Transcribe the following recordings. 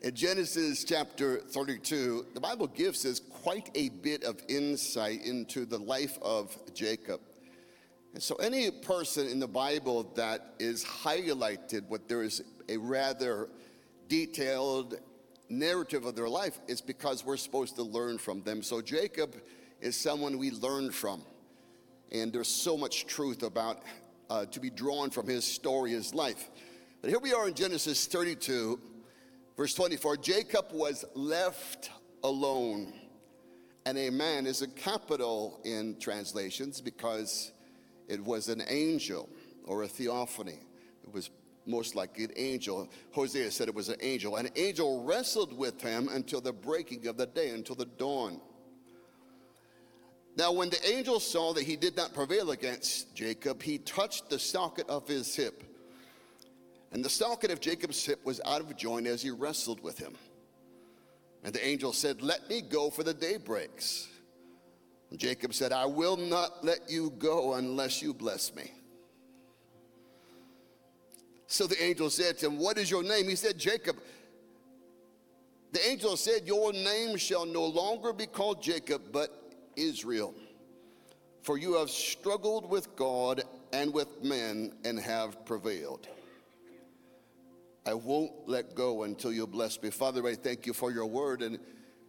In Genesis chapter 32, the Bible gives us quite a bit of insight into the life of Jacob. And so, any person in the Bible that is highlighted, what there is a rather detailed narrative of their life, is because we're supposed to learn from them. So, Jacob is someone we learn from. And there's so much truth about uh, to be drawn from his story, his life. But here we are in Genesis 32, verse 24. Jacob was left alone. And a man is a capital in translations because it was an angel or a theophany. It was most likely an angel. Hosea said it was an angel. An angel wrestled with him until the breaking of the day, until the dawn. Now, when the angel saw that he did not prevail against Jacob, he touched the socket of his hip. And the socket of Jacob's hip was out of joint as he wrestled with him. And the angel said, Let me go, for the day breaks. And Jacob said, I will not let you go unless you bless me. So the angel said to him, What is your name? He said, Jacob. The angel said, Your name shall no longer be called Jacob, but Israel. For you have struggled with God and with men and have prevailed. I won't let go until you bless me. Father, I thank you for your word and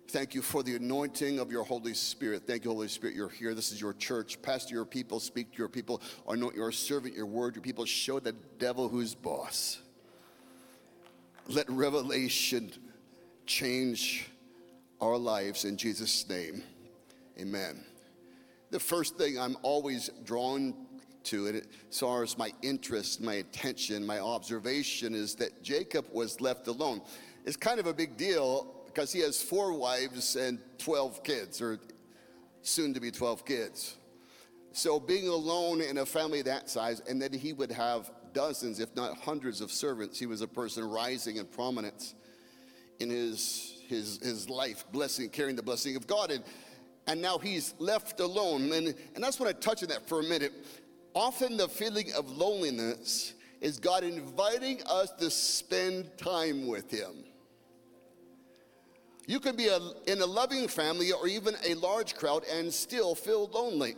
thank you for the anointing of your Holy Spirit. Thank you, Holy Spirit, you're here. This is your church. Pastor your people, speak to your people, anoint your servant, your word, your people. Show the devil who's boss. Let revelation change our lives in Jesus' name. Amen. The first thing I'm always drawn to, it. as far as my interest, my attention, my observation, is that Jacob was left alone. It's kind of a big deal because he has four wives and 12 kids, or soon to be 12 kids. So being alone in a family that size, and then he would have dozens, if not hundreds, of servants. He was a person rising in prominence in his his his life, blessing, carrying the blessing of God. And and now he's left alone. And, and that's what I touch on that for a minute. Often the feeling of loneliness is God inviting us to spend time with him. You can be a, in a loving family or even a large crowd and still feel lonely.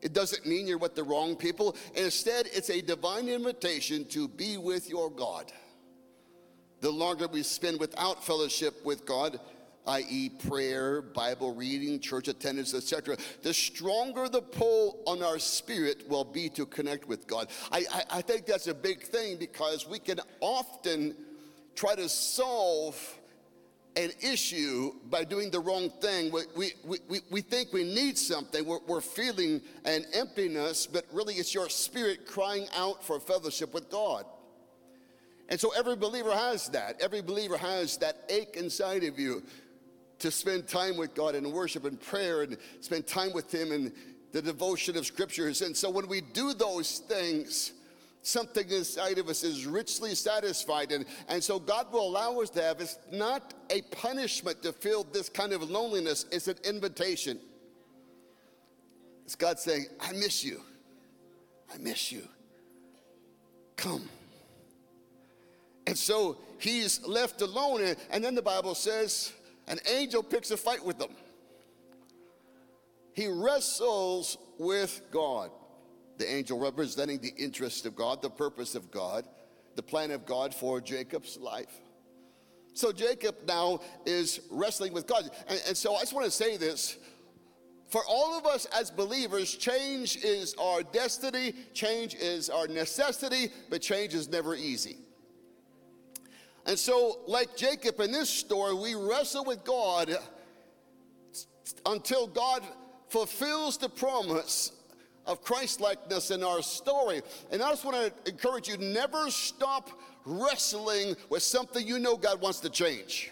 It doesn't mean you're with the wrong people. Instead, it's a divine invitation to be with your God. The longer we spend without fellowship with God, i.e., prayer, Bible reading, church attendance, etc., the stronger the pull on our spirit will be to connect with God. I, I, I think that's a big thing because we can often try to solve an issue by doing the wrong thing. We, we, we, we think we need something. We're, we're, feeling an emptiness, but really it's your spirit crying out for fellowship with God. And so every believer has that. Every believer has that ache inside of you to spend time with God in worship and prayer and spend time with Him in the devotion of scriptures. And so when we do those things, something inside of us is richly satisfied. And, and so God will allow us to have, it's not a punishment to feel this kind of loneliness, it's an invitation. It's God saying, I miss you. I miss you. Come. And so he's left alone. And, and then the Bible says, an angel picks a fight with them. He wrestles with God. The angel representing the interest of God, the purpose of God, the plan of God for Jacob's life. So Jacob now is wrestling with God. And, and so I just want to say this. For all of us as believers, change is our destiny, change is our necessity, but change is never easy. And so, like Jacob in this story, we wrestle with God until God fulfills the promise of Christlikeness in our story. And I just want to encourage you never stop wrestling with something you know God wants to change.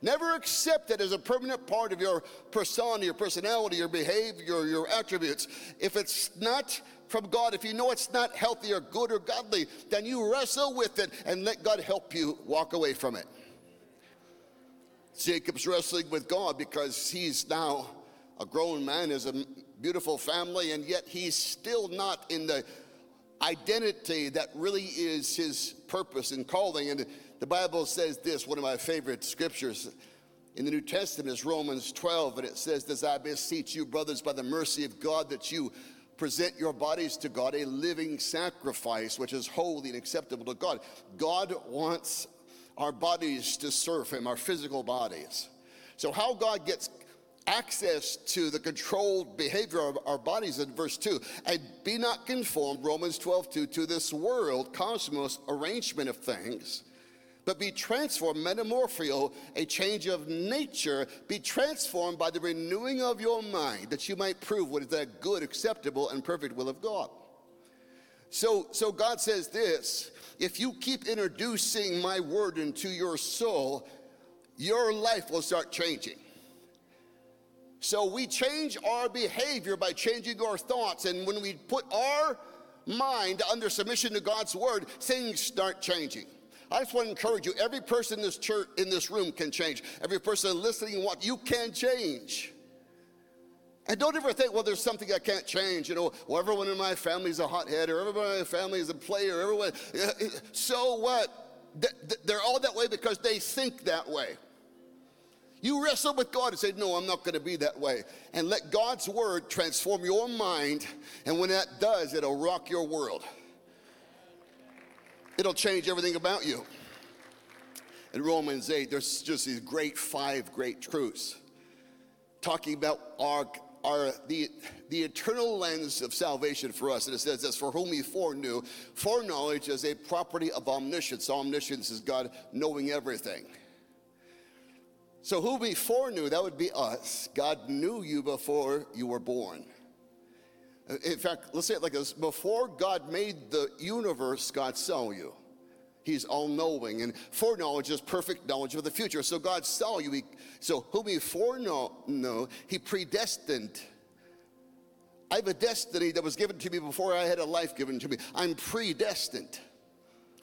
Never accept it as a permanent part of your persona, your personality, your behavior, your attributes. If it's not from God, if you know it's not healthy or good or godly, then you wrestle with it and let God help you walk away from it. Jacob's wrestling with God because he's now a grown man, has a beautiful family, and yet he's still not in the identity that really is his purpose and calling. And The Bible says this, one of my favorite scriptures in the New Testament is Romans 12, and it says this I beseech you, brothers, by the mercy of God, that you present your bodies to God a living sacrifice, which is holy and acceptable to God. God wants our bodies to serve Him, our physical bodies. So, how God gets access to the controlled behavior of our bodies in verse 2 and be not conformed romans 12 2 to this world cosmos arrangement of things but be transformed, metamorphio, a change of nature, be transformed by the renewing of your mind, that you might prove what is that good, acceptable, and perfect will of God. So, so God says this if you keep introducing my word into your soul, your life will start changing. So we change our behavior by changing our thoughts. And when we put our mind under submission to God's word, things start changing. I just want to encourage you every person in this church, in this room can change. Every person listening, what you can change. And don't ever think, well, there's something I can't change. You know, well, everyone in my family is a hothead, or everyone in my family is a player, everyone. So what? They're all that way because they think that way. You wrestle with God and say, No, I'm not going to be that way. And let God's word transform your mind. And when that does, it'll rock your world it'll change everything about you. In Romans 8, there's just these great five great truths talking about our, our the, the eternal lens of salvation for us. And it says this for whom he foreknew, foreknowledge is a property of omniscience. Omniscience is God knowing everything. So, who we foreknew, that would be us. God knew you before you were born. In fact, let's say it like this before God made the universe, God saw you. He's all knowing, and foreknowledge is perfect knowledge of the future. So God saw you. He, so whom He foreknow, He predestined. I have a destiny that was given to me before I had a life given to me. I'm predestined.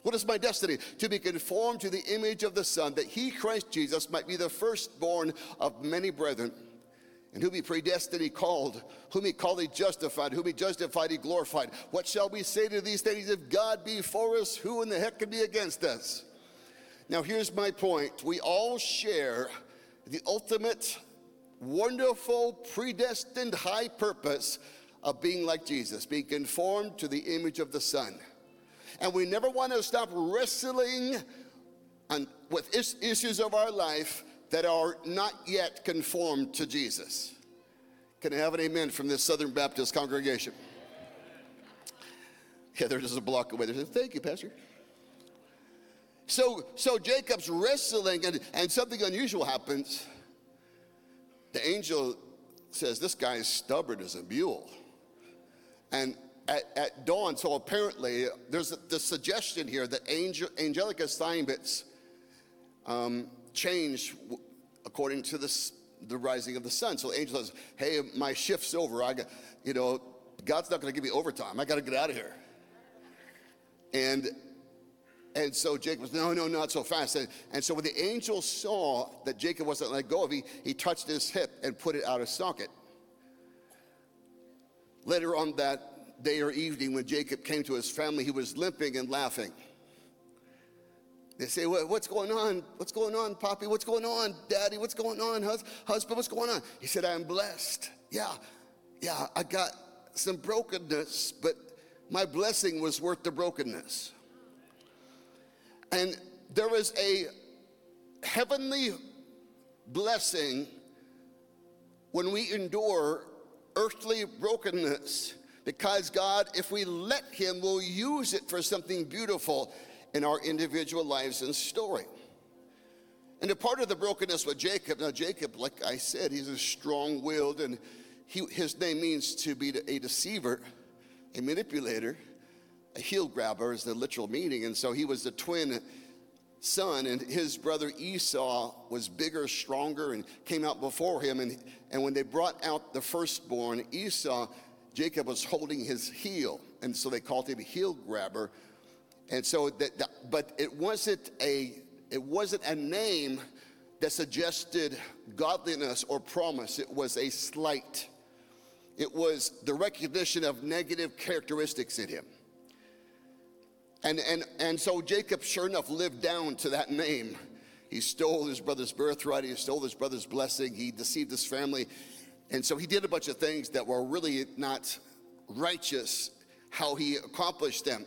What is my destiny? To be conformed to the image of the Son, that He, Christ Jesus, might be the firstborn of many brethren. And whom he predestined, he called. Whom he called, he justified. Whom he justified, he glorified. What shall we say to these things? If God be for us, who in the heck can be against us? Now, here's my point. We all share the ultimate, wonderful, predestined high purpose of being like Jesus, being conformed to the image of the Son. And we never want to stop wrestling on, with issues of our life that are not yet conformed to Jesus. Can I have an amen from this Southern Baptist congregation? Yeah, they're just a block away. They say, Thank you, Pastor. So, so Jacob's wrestling, and, and something unusual happens. The angel says, This guy is stubborn as a mule. And at, at dawn, so apparently, there's the suggestion here that angel, angelic assignments um, change according to the, the rising of the sun. So the angel says, Hey, my shift's over. I got, you know, God's not going to give me overtime. I got to get out of here. And and so Jacob was, no, no, not so fast. And, and so when the angel saw that Jacob wasn't let go of, he, he touched his hip and put it out of socket. Later on that day or evening, when Jacob came to his family, he was limping and laughing. They say, What's going on? What's going on, Poppy? What's going on, Daddy? What's going on, hus- husband? What's going on? He said, I'm blessed. Yeah, yeah, I got some brokenness, but my blessing was worth the brokenness. And there is a heavenly blessing when we endure earthly brokenness because God, if we let Him, will use it for something beautiful in our individual lives and story. And a part of the brokenness with Jacob, now Jacob, like I said, he's a strong willed, and he, his name means to be a deceiver, a manipulator, a heel grabber is the literal meaning. And so he was the twin son, and his brother Esau was bigger, stronger, and came out before him. And, and when they brought out the firstborn, Esau, Jacob was holding his heel. And so they called him a heel grabber and so, that, but it wasn't a it wasn't a name that suggested godliness or promise. It was a slight. It was the recognition of negative characteristics in him. And, and, and so Jacob, sure enough, lived down to that name. He stole his brother's birthright, he stole his brother's blessing, he deceived his family. And so he did a bunch of things that were really not righteous, how he accomplished them.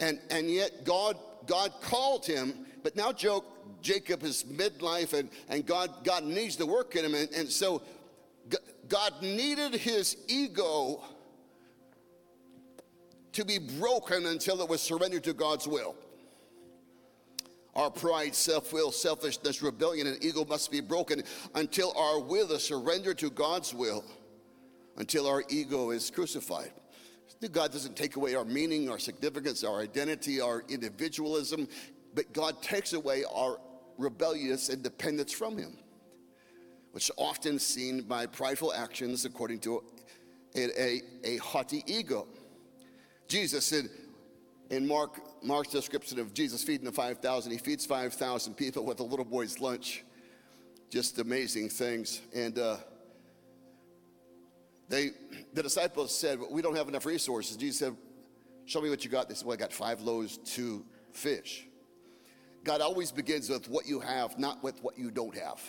And, and yet God, God called him, but now Jacob is midlife and, and God, God needs to work in him. And, and so God needed his ego to be broken until it was surrendered to God's will. Our pride, self will, selfishness, rebellion, and ego must be broken until our will is surrendered to God's will, until our ego is crucified. God doesn't take away our meaning, our significance, our identity, our individualism, but God takes away our rebellious independence from Him, which is often seen by prideful actions according to a, a, a haughty ego. Jesus said in Mark, Mark's description of Jesus feeding the 5,000, he feeds 5,000 people with a little boy's lunch. Just amazing things. And uh, they, the disciples said, We don't have enough resources. Jesus said, Show me what you got. They said, Well, I got five loaves, two fish. God always begins with what you have, not with what you don't have.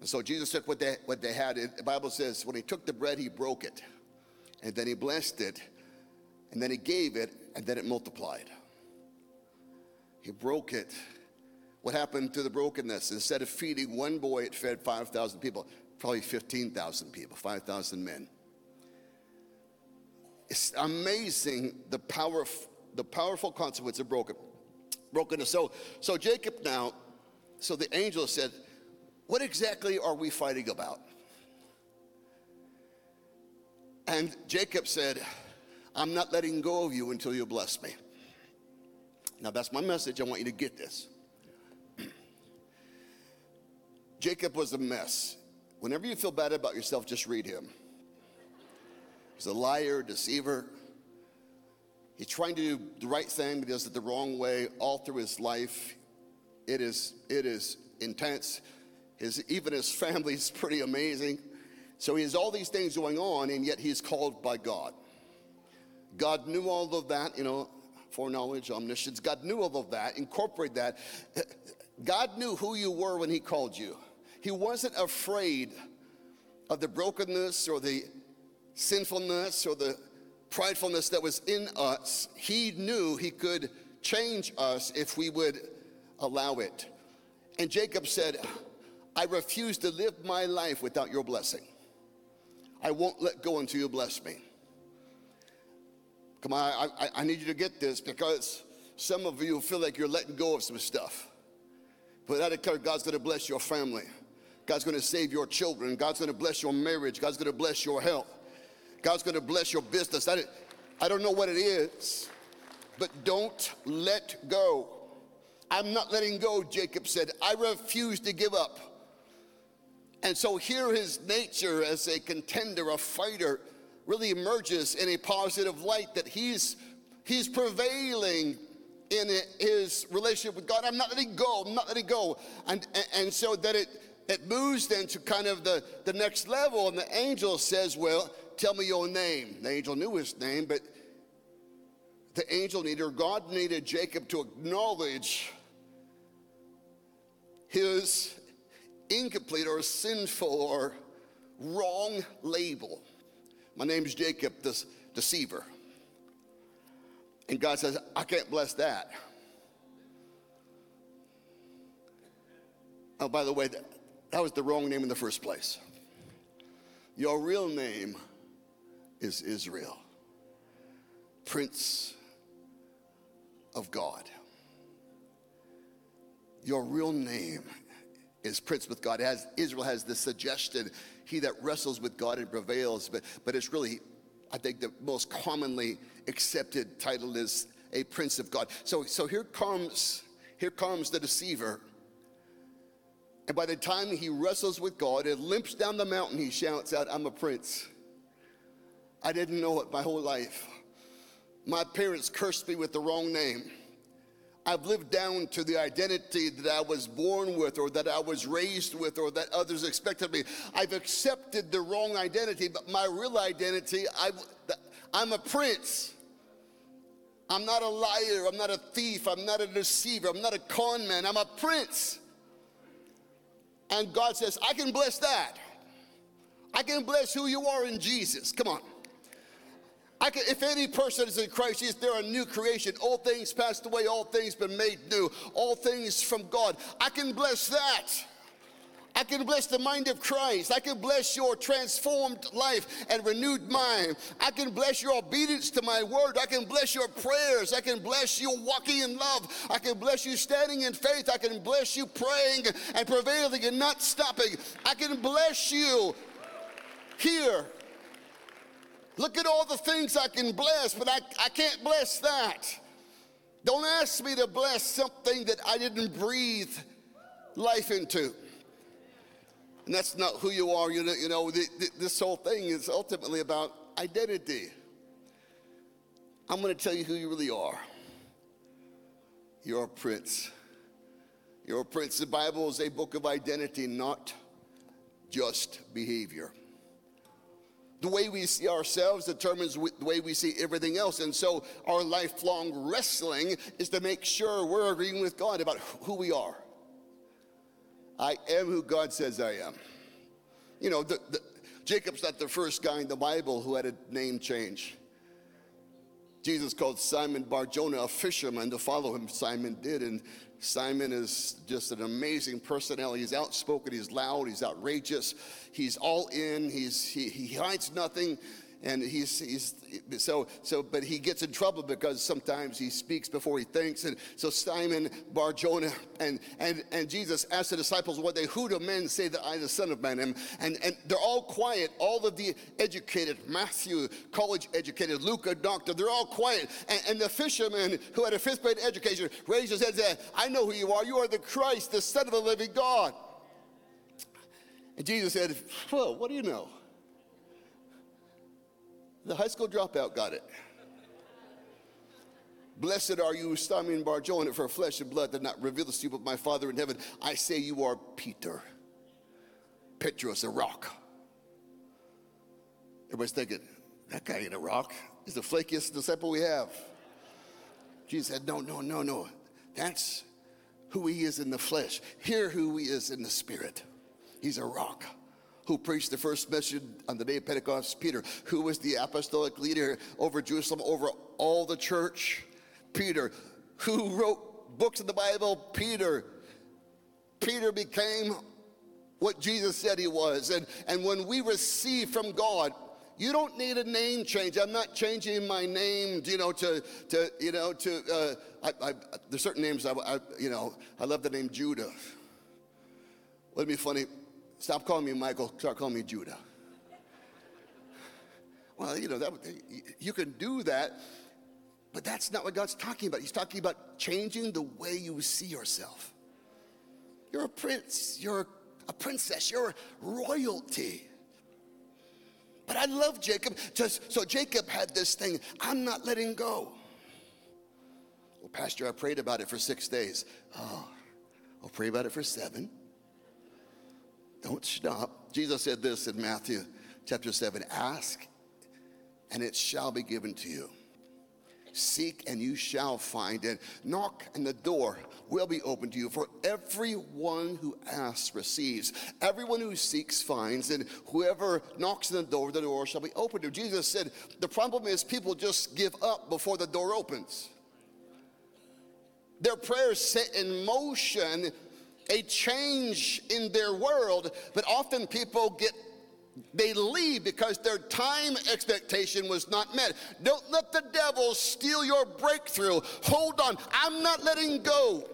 And so Jesus took what they, what they had. The Bible says, when he took the bread, he broke it and then he blessed it, and then he gave it, and then it multiplied. He broke it. What happened to the brokenness? Instead of feeding one boy, it fed 5,000 people, probably 15,000 people, 5,000 men. It's amazing the power, the powerful consequence of broken, brokenness. So, so Jacob now, so the angel said, "What exactly are we fighting about?" And Jacob said, I'm not letting go of you until you bless me. Now, that's my message. I want you to get this. Jacob was a mess. Whenever you feel bad about yourself, just read him. He's a liar, deceiver. He's trying to do the right thing, but does it the wrong way all through his life. It is, it is intense. His, even his family is pretty amazing. So he has all these things going on, and yet he's called by God. God knew all of that, you know, foreknowledge, omniscience. God knew all of that, incorporate that. God knew who you were when he called you. He wasn't afraid of the brokenness or the sinfulness or the pridefulness that was in us. He knew he could change us if we would allow it. And Jacob said, I refuse to live my life without your blessing. I won't let go until you bless me. Come on, I, I, I need you to get this because some of you feel like you're letting go of some stuff. But I declare God's to bless your family. God's going to save your children. God's going to bless your marriage. God's going to bless your health. God's going to bless your business. I, I don't know what it is, but don't let go. I'm not letting go, Jacob said. I refuse to give up. And so here his nature as a contender, a fighter, really emerges in a positive light that he's he's prevailing in his relationship with God. I'm not letting go, I'm not letting go. And, and, and so that it, it moves then to kind of the, the next level. And the angel says, Well, tell me your name. The angel knew his name, but the angel needed, or God needed Jacob to acknowledge his incomplete or sinful or wrong label. My name is Jacob, the deceiver. And God says, I can't bless that. Oh, by the way, that, was the wrong name in the first place. Your real name is Israel, Prince of God. Your real name is prince with God. As Israel has the suggestion, he that wrestles with God and prevails, but, but it's really, I think the most commonly accepted title is a prince of God. So, so here comes, here comes the deceiver. And by the time he wrestles with God and limps down the mountain, he shouts out, I'm a prince. I didn't know it my whole life. My parents cursed me with the wrong name. I've lived down to the identity that I was born with or that I was raised with or that others expected me. I've accepted the wrong identity, but my real identity, I, I'm a prince. I'm not a liar. I'm not a thief. I'm not a deceiver. I'm not a con man. I'm a prince. And God says, I can bless that. I can bless who you are in Jesus. Come on. I can, if any person is in Christ Jesus, they're a new creation. All things passed away, all things been made new, all things from God. I can bless that. I can bless the mind of Christ. I can bless your transformed life and renewed mind. I can bless your obedience to my word. I can bless your prayers. I can bless you walking in love. I can bless you standing in faith. I can bless you praying and prevailing and not stopping. I can bless you here Look at all the things I can bless, but I, I can't bless that. Don't ask me to bless something that I didn't breathe life into. And that's not who you are. You know, you know the, the, this whole thing is ultimately about identity. I'm going to tell you who you really are. You're a prince. You're a prince. The Bible is a book of identity, not just behavior the way we see ourselves determines the way we see everything else. And so our lifelong wrestling is to make sure we're agreeing with God about who we are. I am who God says I am. You know, the, the, Jacob's not the first guy in the Bible who had a name change. Jesus called Simon Barjona a fisherman to follow him. Simon did, and Simon is just an amazing personality. He's outspoken, he's loud, he's outrageous, he's all in, he's, he, he hides nothing and he's, he's so so but he gets in trouble because sometimes he speaks before he thinks. And so simon barjona and and and jesus asked the disciples what they who do men say that i the son of man am? And and they're all quiet. All of the educated matthew college educated luke a doctor they're all quiet. And, and the fisherman who had a fifth grade education raised his head and said i know who you are. You are the christ the son of the living god. And jesus said well what do you know the high school dropout got it. Blessed are you, Simon Barjona, for flesh and blood did not reveal this to you, but my Father in heaven. I say you are Peter. Petros, a rock. Everybody's thinking, that guy ain't a rock. He's the flakiest disciple we have. Jesus said, no, no, no, no. That's who he is in the flesh. Hear who he is in the spirit. He's a rock who preached the first message on the day of Pentecost, Peter, who was the apostolic leader over Jerusalem, over all the church, Peter, who wrote books of the Bible, Peter. Peter became what Jesus said he was. And, and when we receive from God, you don't need a name change. I'm not changing my name, you know, to, to you know, to, uh, I, I, there's certain names, I, I, you know, I love the name Judah. Wouldn't it be funny? Stop calling me Michael, start calling me Judah. Well, you know, that, you can do that, but that's not what God's talking about. He's talking about changing the way you see yourself. You're a prince, you're a princess, you're royalty. But I love Jacob. Just so Jacob had this thing, I'm not letting go. Well, Pastor, I prayed about it for six days. Oh, I'll pray about it for seven. Don't stop. Jesus said this in Matthew chapter 7 Ask, and it shall be given to you. Seek, and you shall find. And knock, and the door will be opened to you. For everyone who asks receives. Everyone who seeks finds. And whoever knocks on the door, the door shall be opened to. Jesus said, The problem is people just give up before the door opens. Their prayers set in motion a change in their world, but often people get they leave because their time expectation was not met. Don't let the devil steal your breakthrough. Hold on, I'm not letting go.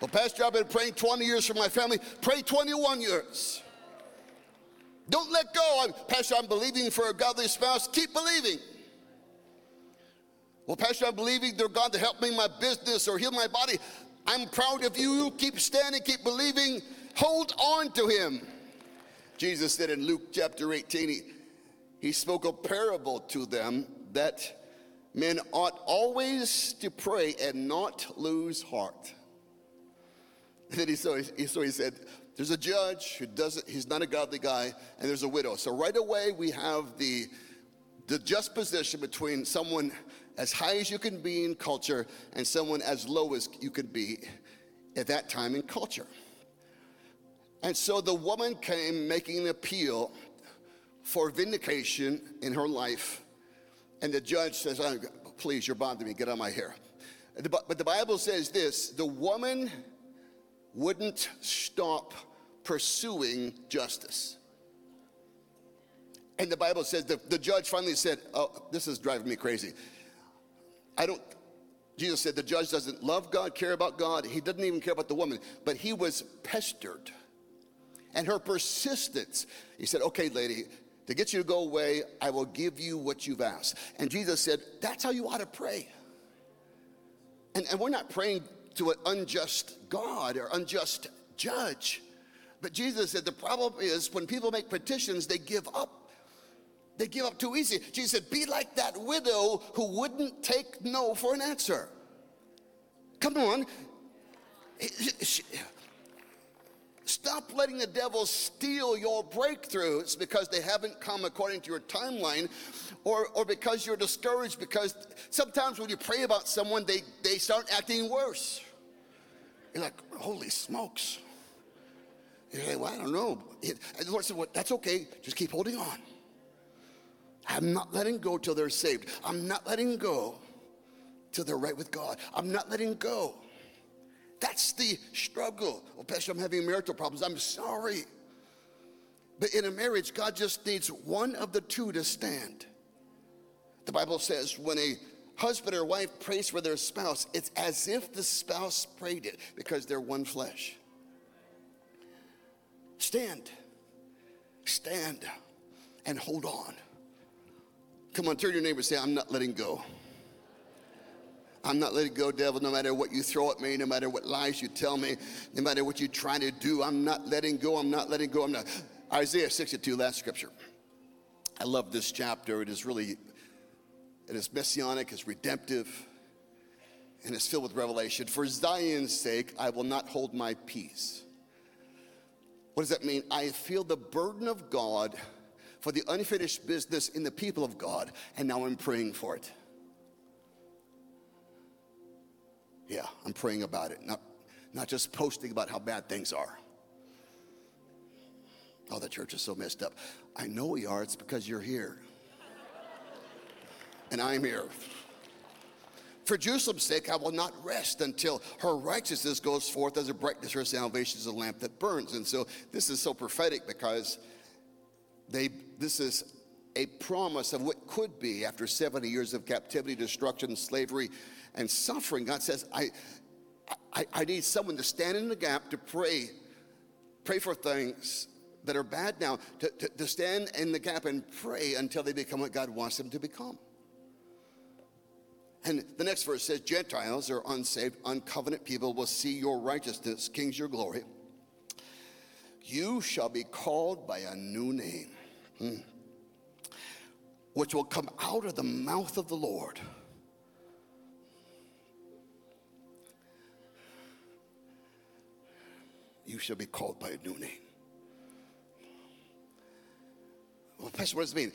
Well, Pastor, I've been praying 20 years for my family. Pray 21 years. Don't let go. I'm, Pastor, I'm believing for a godly spouse. Keep believing. Well, Pastor, I'm believing they're God to help me in my business or heal my body. I'm proud of you. Keep standing, keep believing. Hold on to him. Jesus said in Luke chapter 18, he, he spoke a parable to them that men ought always to pray and not lose heart. And then he, so, he, so he said, there's a judge who doesn't, he's not a godly guy, and there's a widow. So right away we have the, the just position between someone as high as you can be in culture and someone as low as you could be at that time in culture. And so the woman came making an appeal for vindication in her life. And the judge says, oh, Please, you're bothering me, get out of my hair. But the Bible says this the woman wouldn't stop pursuing justice. And the Bible says the, the judge finally said, Oh, this is driving me crazy. I don't, Jesus said the judge doesn't love God, care about God. He doesn't even care about the woman, but he was pestered. And her persistence, he said, Okay, lady, to get you to go away, I will give you what you've asked. And Jesus said, That's how you ought to pray. And, and we're not praying to an unjust God or unjust judge. But Jesus said the problem is when people make petitions, they give up. They give up too easy. Jesus said, Be like that widow who wouldn't take no for an answer. Come on. Stop letting the devil steal your breakthroughs because they haven't come according to your timeline or, or because you're discouraged because sometimes when you pray about someone, they, they start acting worse. You're like, holy smokes. You're like, well, I don't know. And the Lord said, well, that's okay. Just keep holding on. I'm not letting go till they're saved. I'm not letting go till they're right with God. I'm not letting go. That's the struggle. Well, Pastor, I'm having marital problems. I'm sorry. But in a marriage, God just needs one of the two to stand. The Bible says when a husband or wife prays for their spouse, it's as if the spouse prayed it because they're one flesh. Stand, stand, and hold on. Come on, turn your neighbor and say, I'm not letting go. I'm not letting go, devil, no matter what you throw at me, no matter what lies you tell me, no matter what you try to do. I'm not letting go. I'm not letting go. I'm not. Isaiah 62, last scripture. I love this chapter. It is really, it is messianic, it's redemptive, and it's filled with revelation. For Zion's sake, I will not hold my peace. What does that mean? I feel the burden of God for the unfinished business in the people of God, and now I'm praying for it. Yeah, I'm praying about it, not, not just posting about how bad things are. Oh, the church is so messed up. I know we are, it's because you're here. And I'm here. For Jerusalem's sake, I will not rest until her righteousness goes forth as a brightness. Her salvation is a lamp that burns. And so this is so prophetic because they, this is a promise of what could be after 70 years of captivity, destruction, slavery, and suffering, God says, I, I, I need someone to stand in the gap to pray, pray for things that are bad now, to, to, to stand in the gap and pray until they become what God wants them to become. And the next verse says, Gentiles or unsaved, uncovenant people will see your righteousness, kings, your glory. You shall be called by a new name, hmm, which will come out of the mouth of the Lord. you shall be called by a new name. Well, Pastor, what does it mean?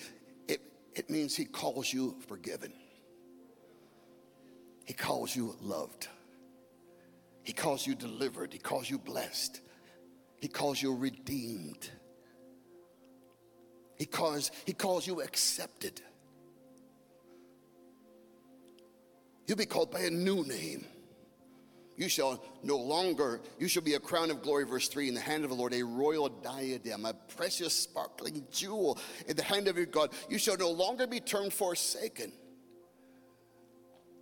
It, it means he calls you forgiven. He calls you loved. He calls you delivered. He calls you blessed. He calls you redeemed. He calls, he calls you accepted. You'll be called by a new name. You shall no longer, you shall be a crown of glory, verse 3, in the hand of the Lord, a royal diadem, a precious sparkling jewel in the hand of your God. You shall no longer be termed forsaken,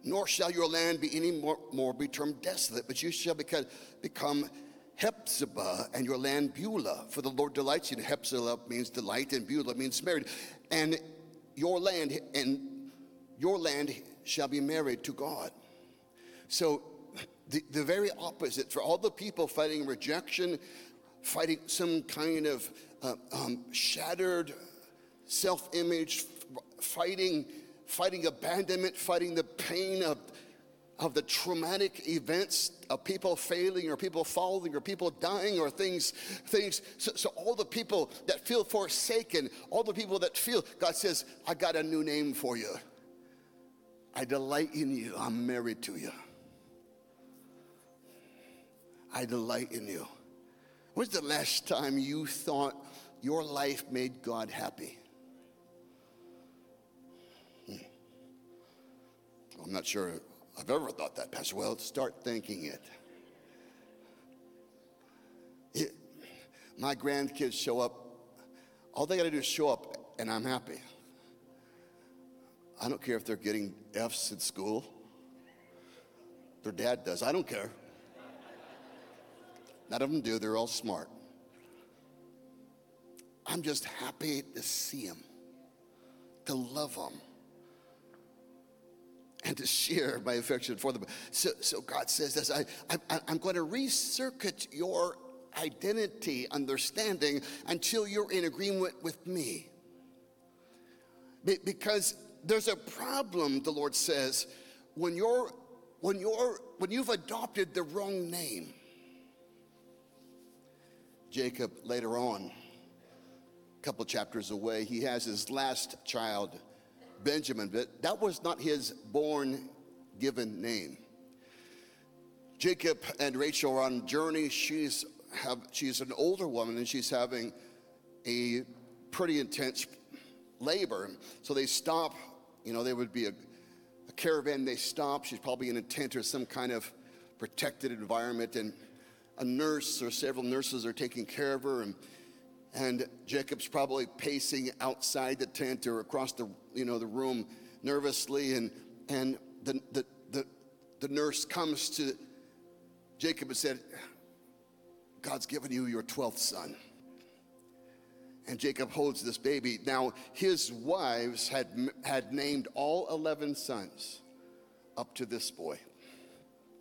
nor shall your land be any more, more be termed desolate, but you shall become, become Hephzibah and your land Beulah, for the Lord delights in Hephzibah means delight, and Beulah means married. And your land and your land shall be married to God. So the, the very opposite. For all the people fighting rejection, fighting some kind of uh, um, shattered self image, fighting, fighting abandonment, fighting the pain of, of the traumatic events of people failing or people falling or people dying or things things so, so, all the people that feel forsaken all the people that feel god says i got a new name for you I delight in you. I'm married to you. I delight in you. When's the last time you thought your life made God happy? Hmm. I'm not sure I've ever thought that, Pastor. Well, start thinking it. it my grandkids show up, all they got to do is show up, and I'm happy. I don't care if they're getting F's at school. Their dad does. I don't care. None of them do. They're all smart. I'm just happy to see them, to love them, to share my affection for them. So, so God says this I, I, I'm going to recircuit your identity understanding until you're in agreement with me. Because there's a problem, the Lord says, when you're when you're when you've adopted the wrong name. Jacob later on, a couple chapters away, he has his last child, Benjamin, but that was not his born given name. Jacob and Rachel are on journey. She's have she's an older woman and she's having a pretty intense labor. So they stop, you know, there would be a, a caravan, they stop. She's probably in a tent or some kind of protected environment, and a nurse or several nurses are taking care of her. And, and Jacob's probably pacing outside the tent or across the, you know, the room nervously. And, and the, the, the, the nurse comes to Jacob and said, God's given you your 12th son and Jacob holds this baby. Now, his wives had, had named all 11 sons up to this boy.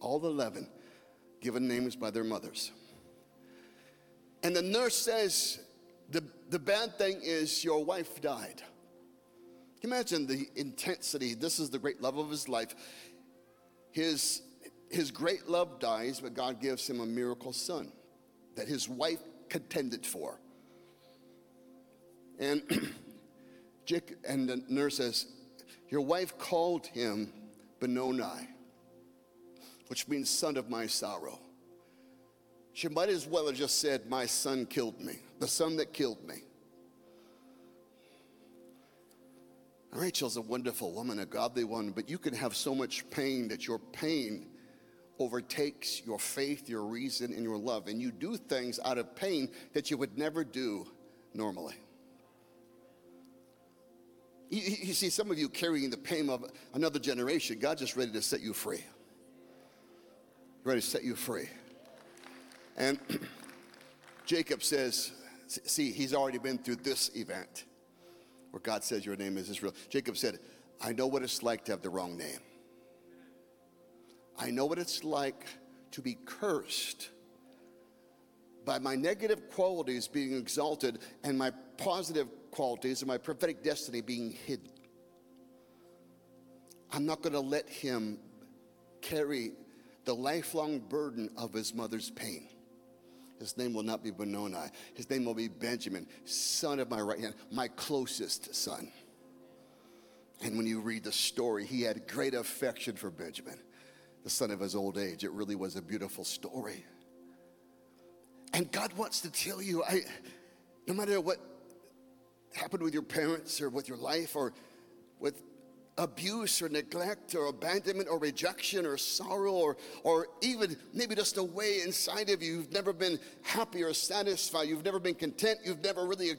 All 11 given names by their mothers. And the nurse says, the, the bad thing is your wife died. Imagine the intensity. This is the great love of his life. His, his great love dies, but God gives him a miracle son that his wife contended for. And Jake and the nurse says, Your wife called him Benoni, which means son of my sorrow. She might as well have just said, My son killed me, the son that killed me. Rachel's a wonderful woman, a godly one, but you can have so much pain that your pain overtakes your faith, your reason, and your love. And you do things out of pain that you would never do normally. You, you, see, some of you carrying the pain of another generation. God's just ready to set you free. Ready to set you free. And Jacob says, see, he's already been through this event where God says your name is Israel. Jacob said, I know what it's like to have the wrong name. I know what it's like to be cursed by my negative qualities being exalted and my positive qualities and my prophetic destiny being hidden. I'm not going to let him carry the lifelong burden of his mother's pain. His name will not be Benoni. His name will be Benjamin, son of my right hand, my closest son. And when you read the story, he had great affection for Benjamin, the son of his old age. It really was a beautiful story. And God wants to tell you, I, no matter what happened with your parents or with your life or with abuse or neglect or abandonment or rejection or sorrow or, or even maybe just a way inside of you you've never been happy or satisfied. You've never been content. You've never really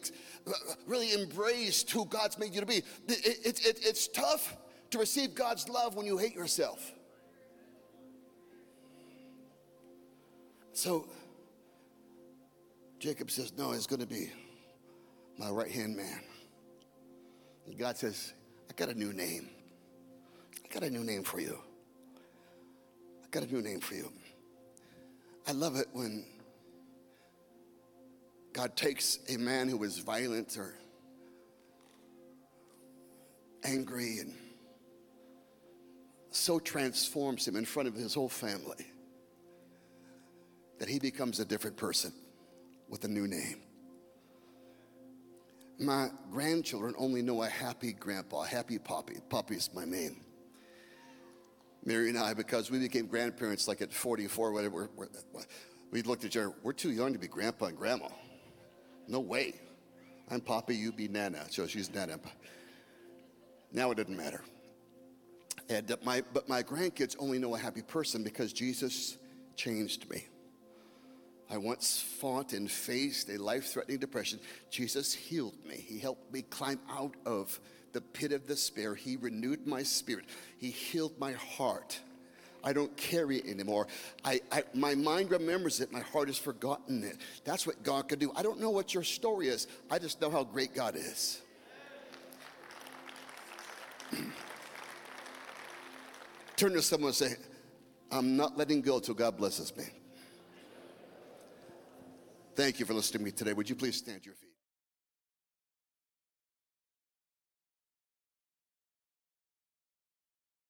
really embraced who god's made you to be. It, it, it, it's tough to receive god's love when you hate yourself. So jacob says no it's going to be my right hand man. And God says, I got a new name. I got a new name for you. I got a new name for you. I love it when God takes a man who is violent or angry and so transforms him in front of his whole family that he becomes a different person with a new name. My grandchildren only know a happy grandpa, happy Poppy. Poppy is my name. Mary and I, because we became grandparents like at 44, whatever. We looked at each other, we're too young to be grandpa and grandma. No way. I'm Poppy, you be Nana. So she's Nana. Now it doesn't matter. And uh, my, but my grandkids only know a happy person because Jesus changed me. I once fought and faced a life threatening depression. Jesus healed me. He helped me climb out of the pit of despair. He renewed my spirit. He healed my heart. I don't carry it anymore. I, I, my mind remembers it. My heart has forgotten it. That's what God can do. I don't know what your story is. I just know how great God is. Turn to someone and say, I'm not letting go till God blesses me. Thank you for listening to me today. Would you please stand to your feet?